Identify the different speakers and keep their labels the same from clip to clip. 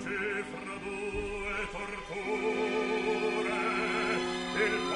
Speaker 1: luce fra
Speaker 2: due torture il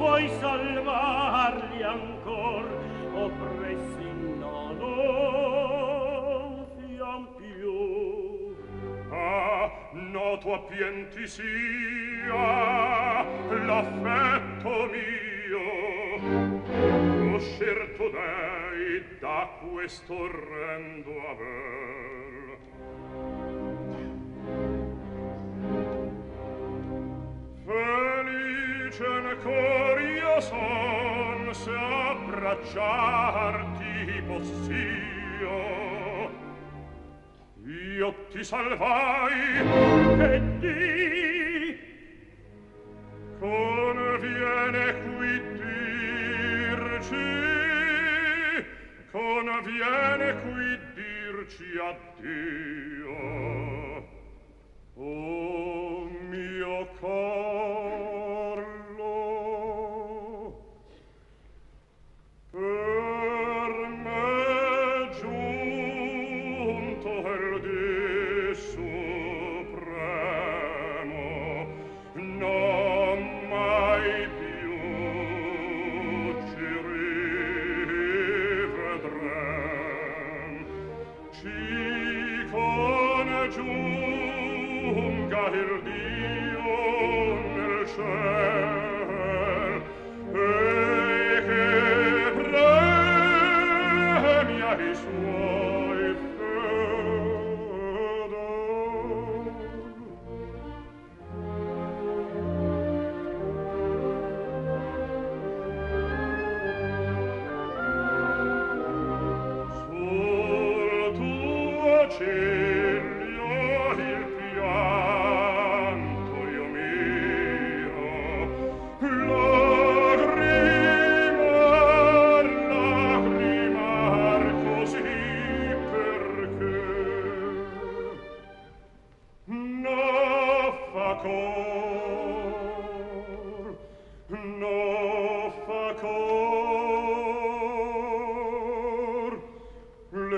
Speaker 2: puoi salvarli ancor oppressi no non fiam più.
Speaker 1: Ah no tua pienti sia l'affetto mio. Lo scerto dei da questo orrendo aver. Fer scena cor io son se abbracciarti possio io ti salvai
Speaker 2: e di
Speaker 1: conviene qui dirci conviene qui dirci addio.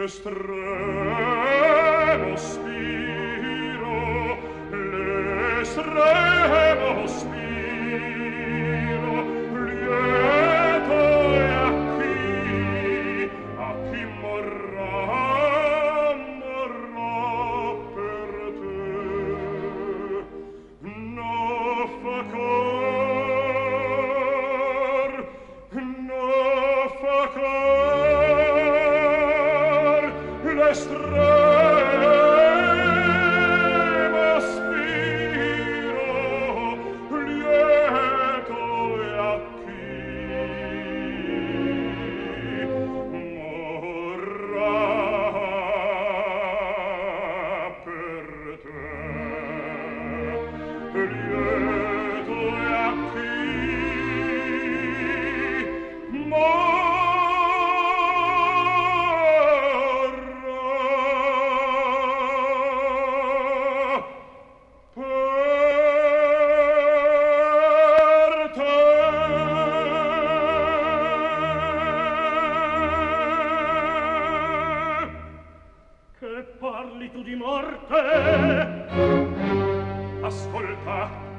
Speaker 1: estremo spiro l'estremo spiro.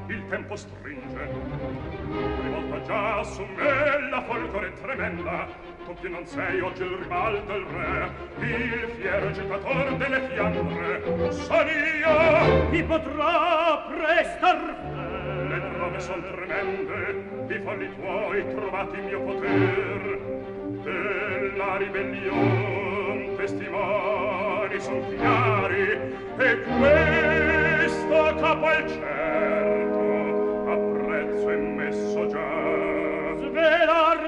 Speaker 1: Il tempo stringe. Rivolta già su me la folgore tremenda. Tu che non sei oggi il rival del re, il fiero giocator delle fiandre. Son io,
Speaker 2: mi potrà prestar
Speaker 1: le prove son tremende, i falli tuoi trovati mio poter. Della ribellion testimoni son chiari, e questo capo al certo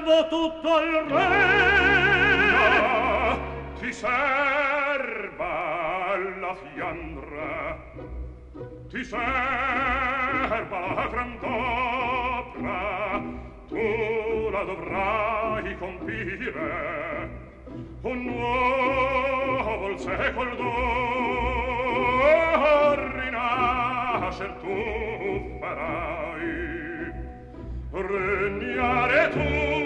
Speaker 1: servo
Speaker 2: tutto il re.
Speaker 1: No, ti serva la fiandra. Ti serva la grandopra tu la dovrai compire. Un nuovo il secol d'or rinascer tu farai regnare tu.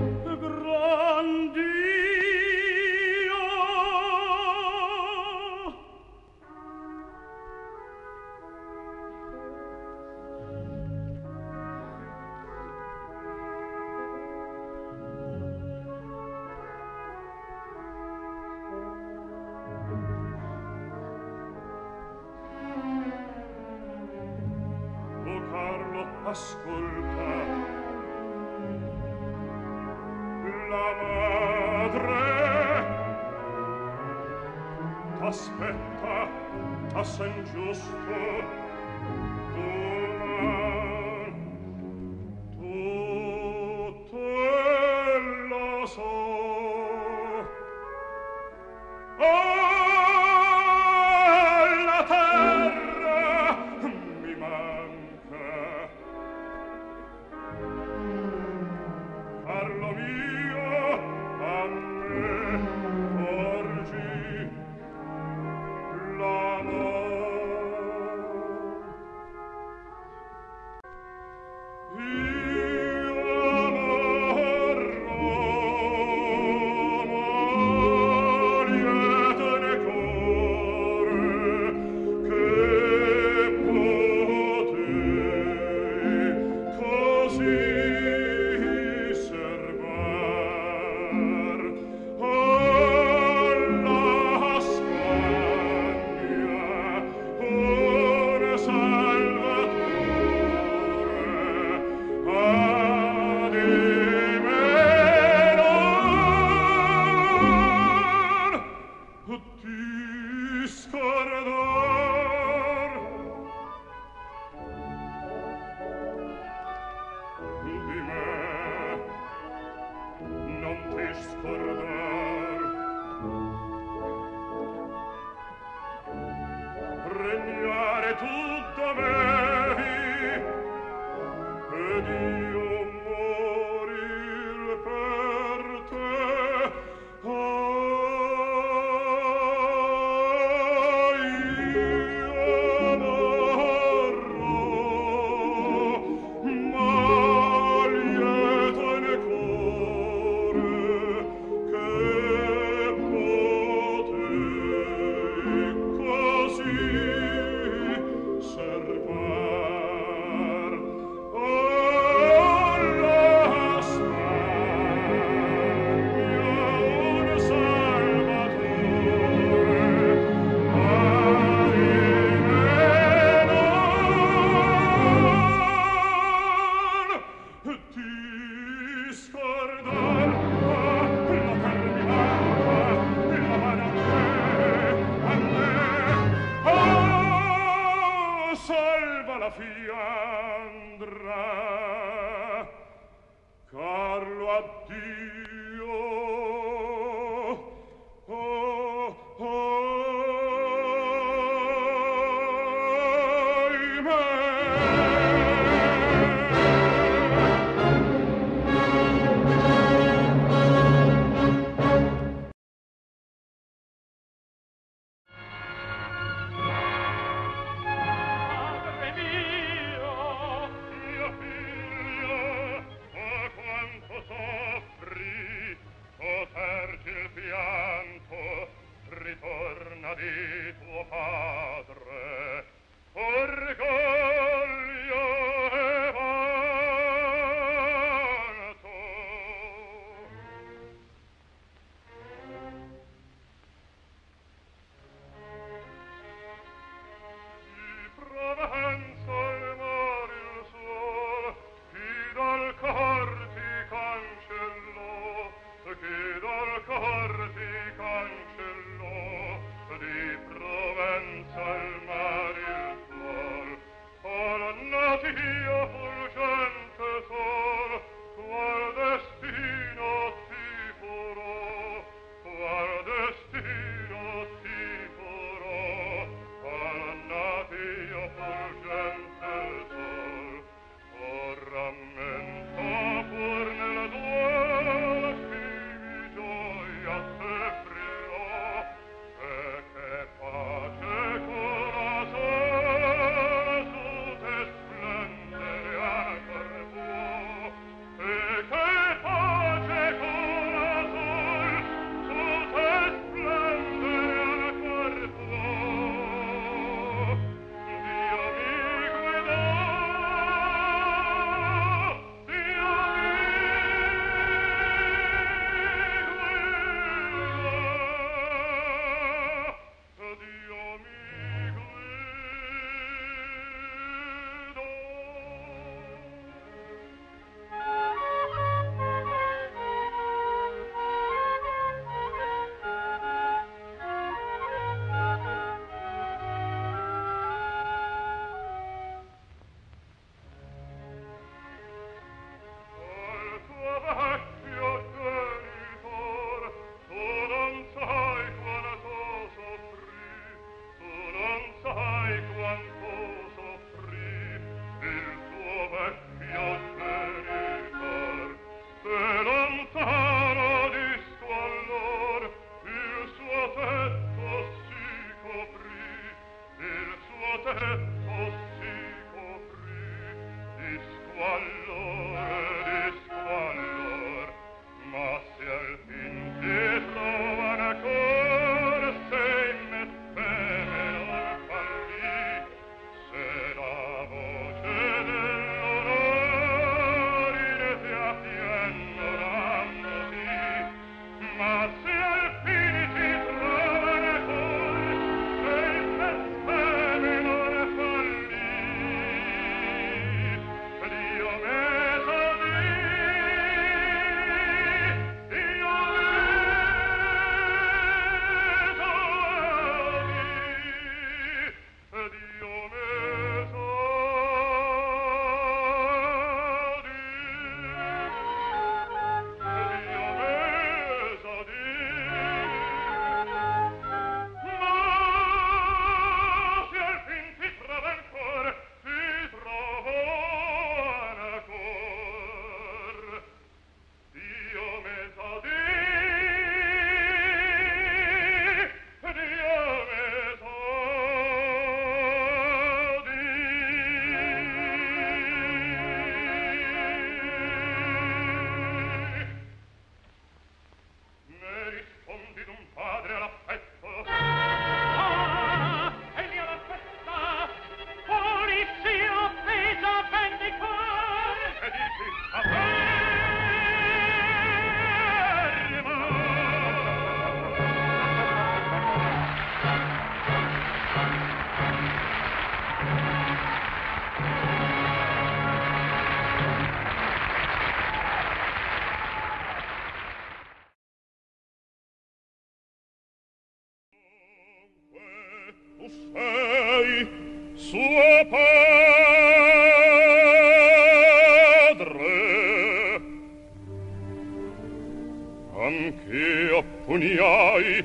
Speaker 1: anch'io puniai.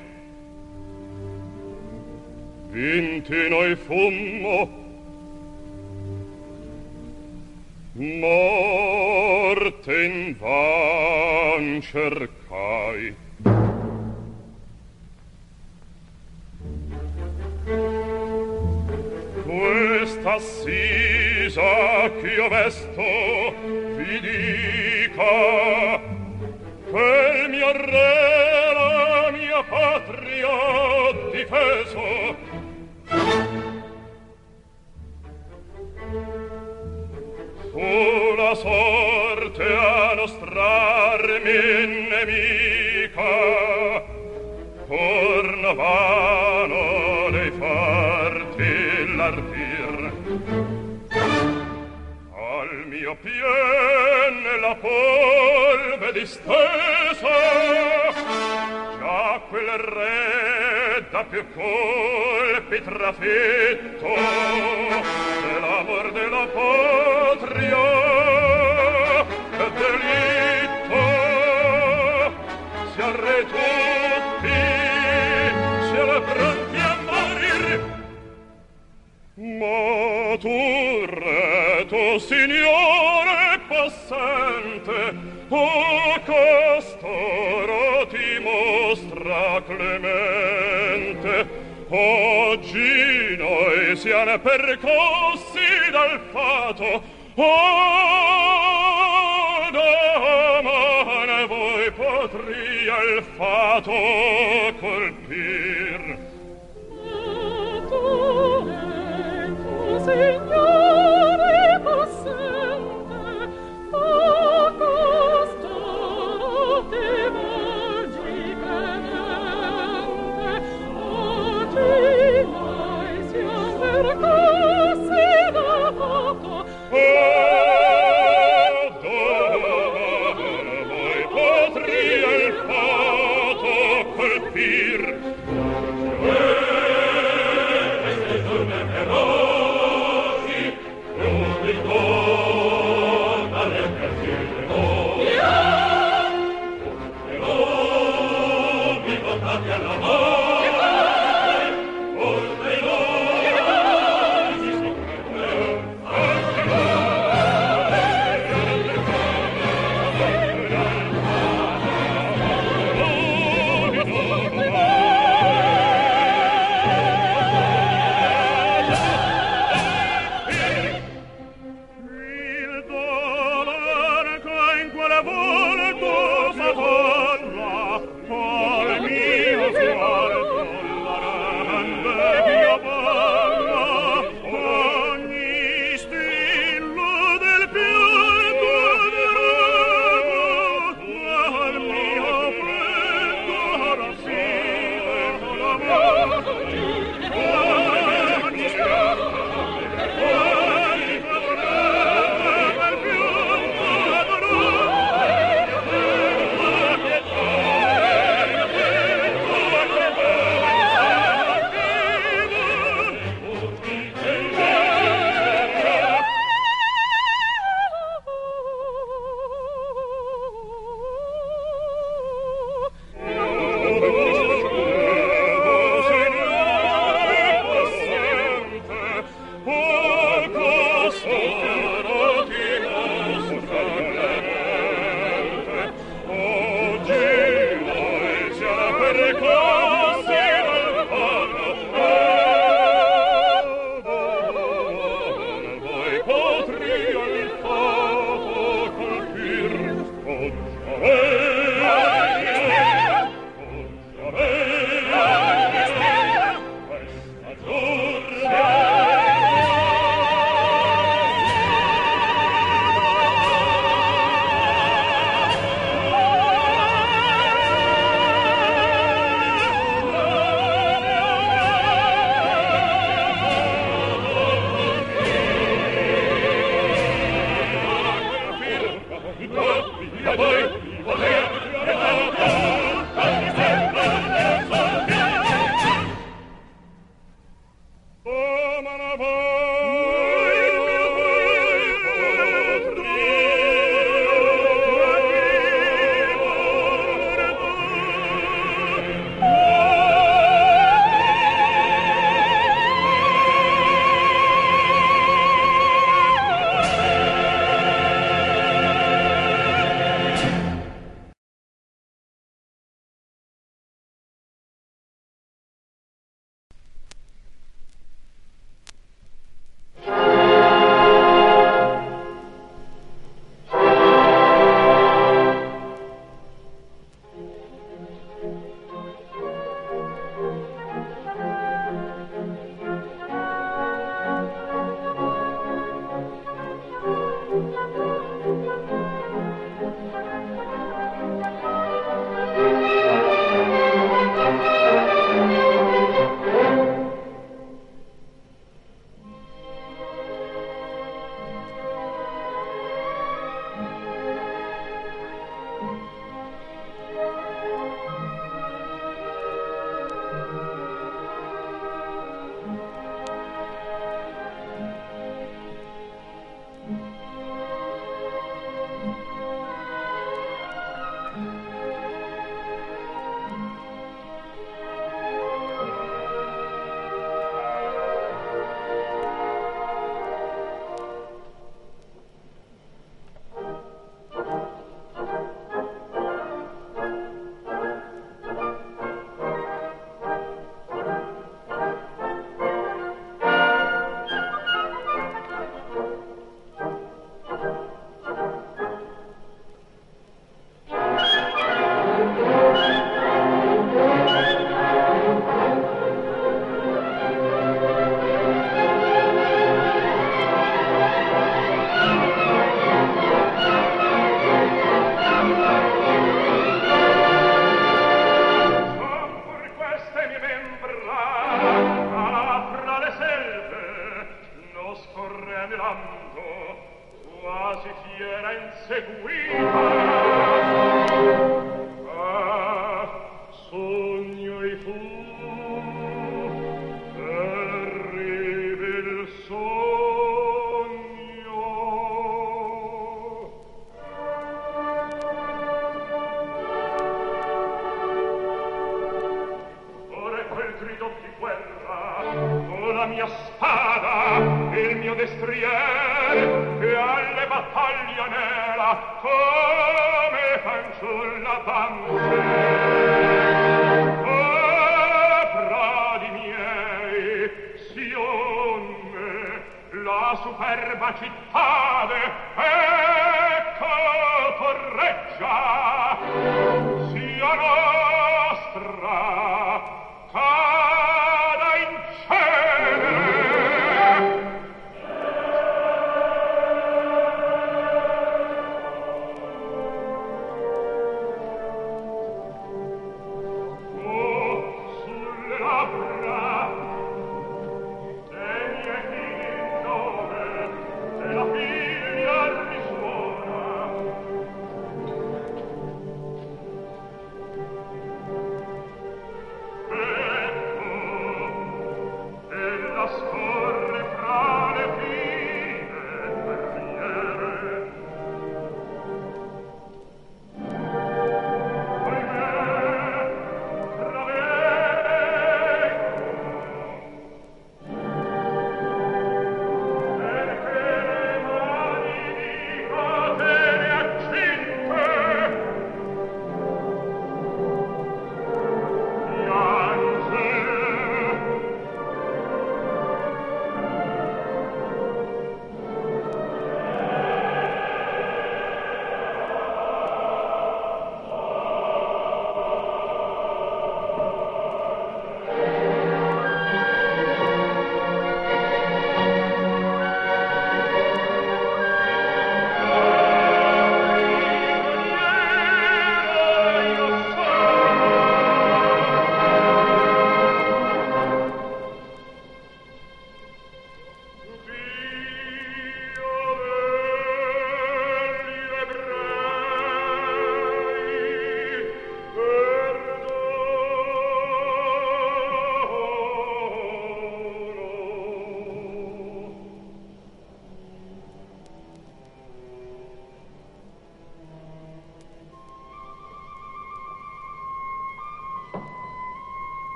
Speaker 1: Vinti
Speaker 2: noi fummo, morte
Speaker 1: in van cercai. Questa sisa ch'io vesto vi
Speaker 2: dica
Speaker 1: quel mio re la mia patria difeso. Sulla sorte a nostrarmi nemica cornaval piene la polve distesa. Già quel re da più colpi trafitto dell'amor della patria. Che delitto si arre tutti si arre pronti a morir. Ma tu re tu signor sente o costoro ti mostra clemente. Oggi noi siamo percossi dal fato o domani voi potri al fato
Speaker 2: colpire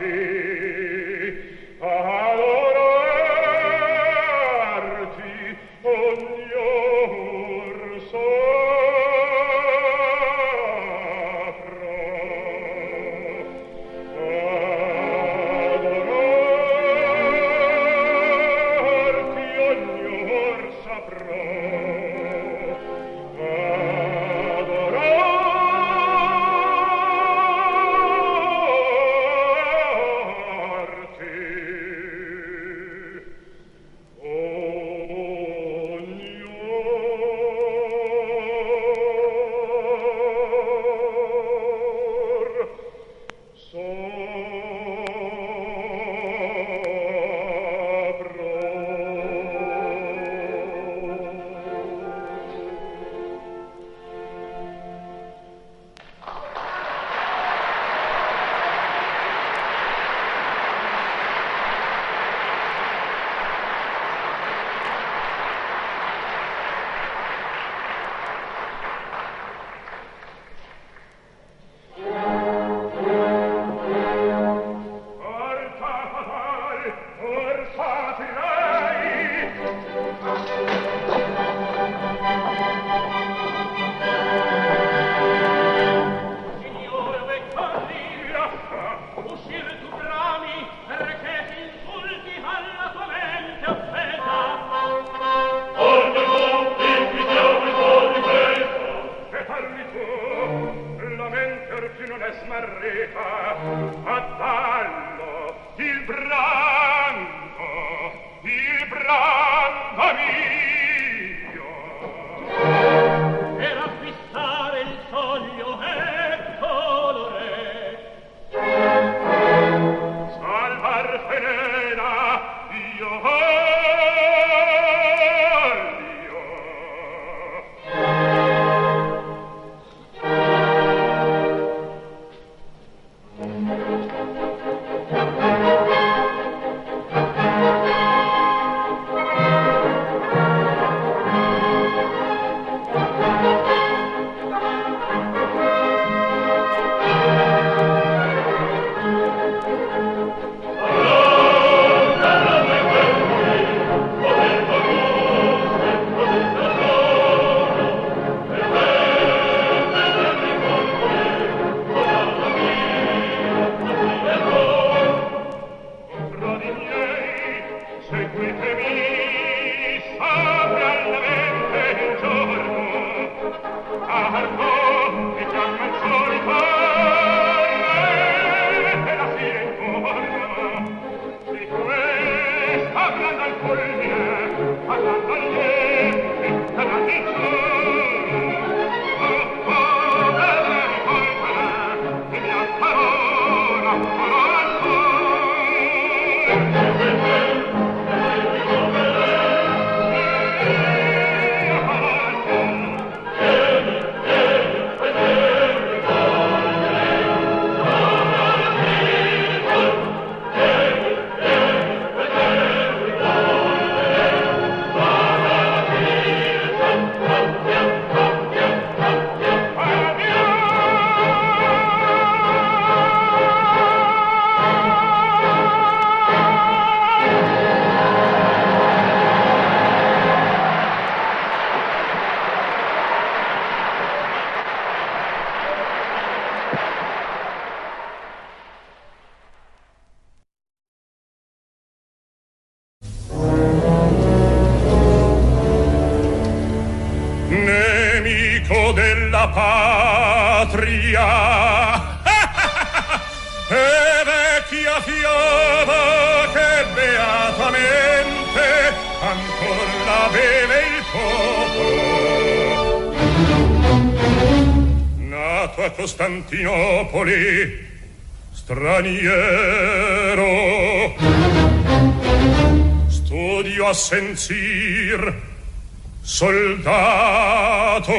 Speaker 2: te
Speaker 1: Arco, e chiama il solito patria. E vecchia fiaba che beatamente ancor la beve il popolo. Nato a Costantinopoli straniero. Studio a sensir soldato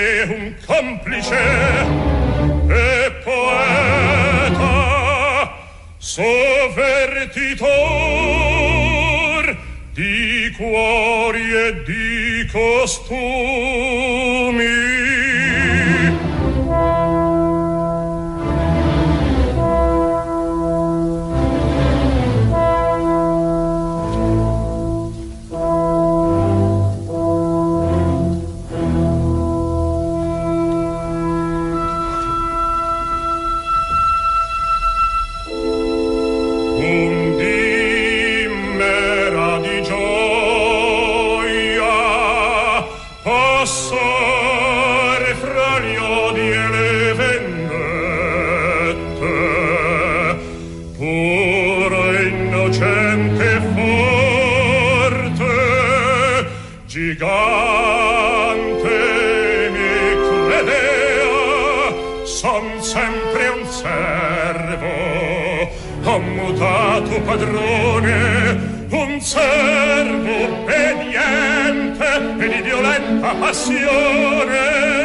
Speaker 1: murie un complice e poeta sovvertitor di cuori e di costumi padrone un servo obbediente e di violenta passione.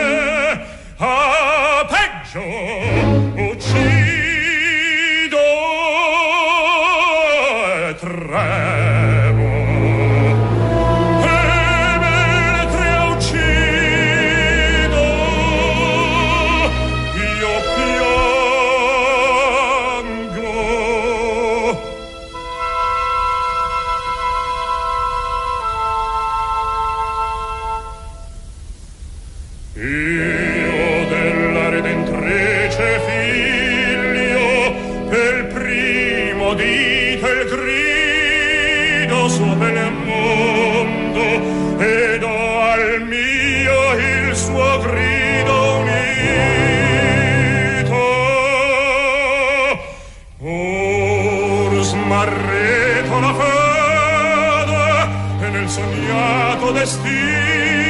Speaker 1: quel sognato destino.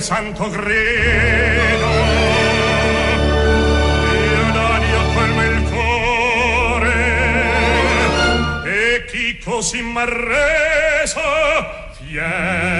Speaker 1: santo credo io un'aria colma il cuore e chi così m'ha reso
Speaker 3: fiero.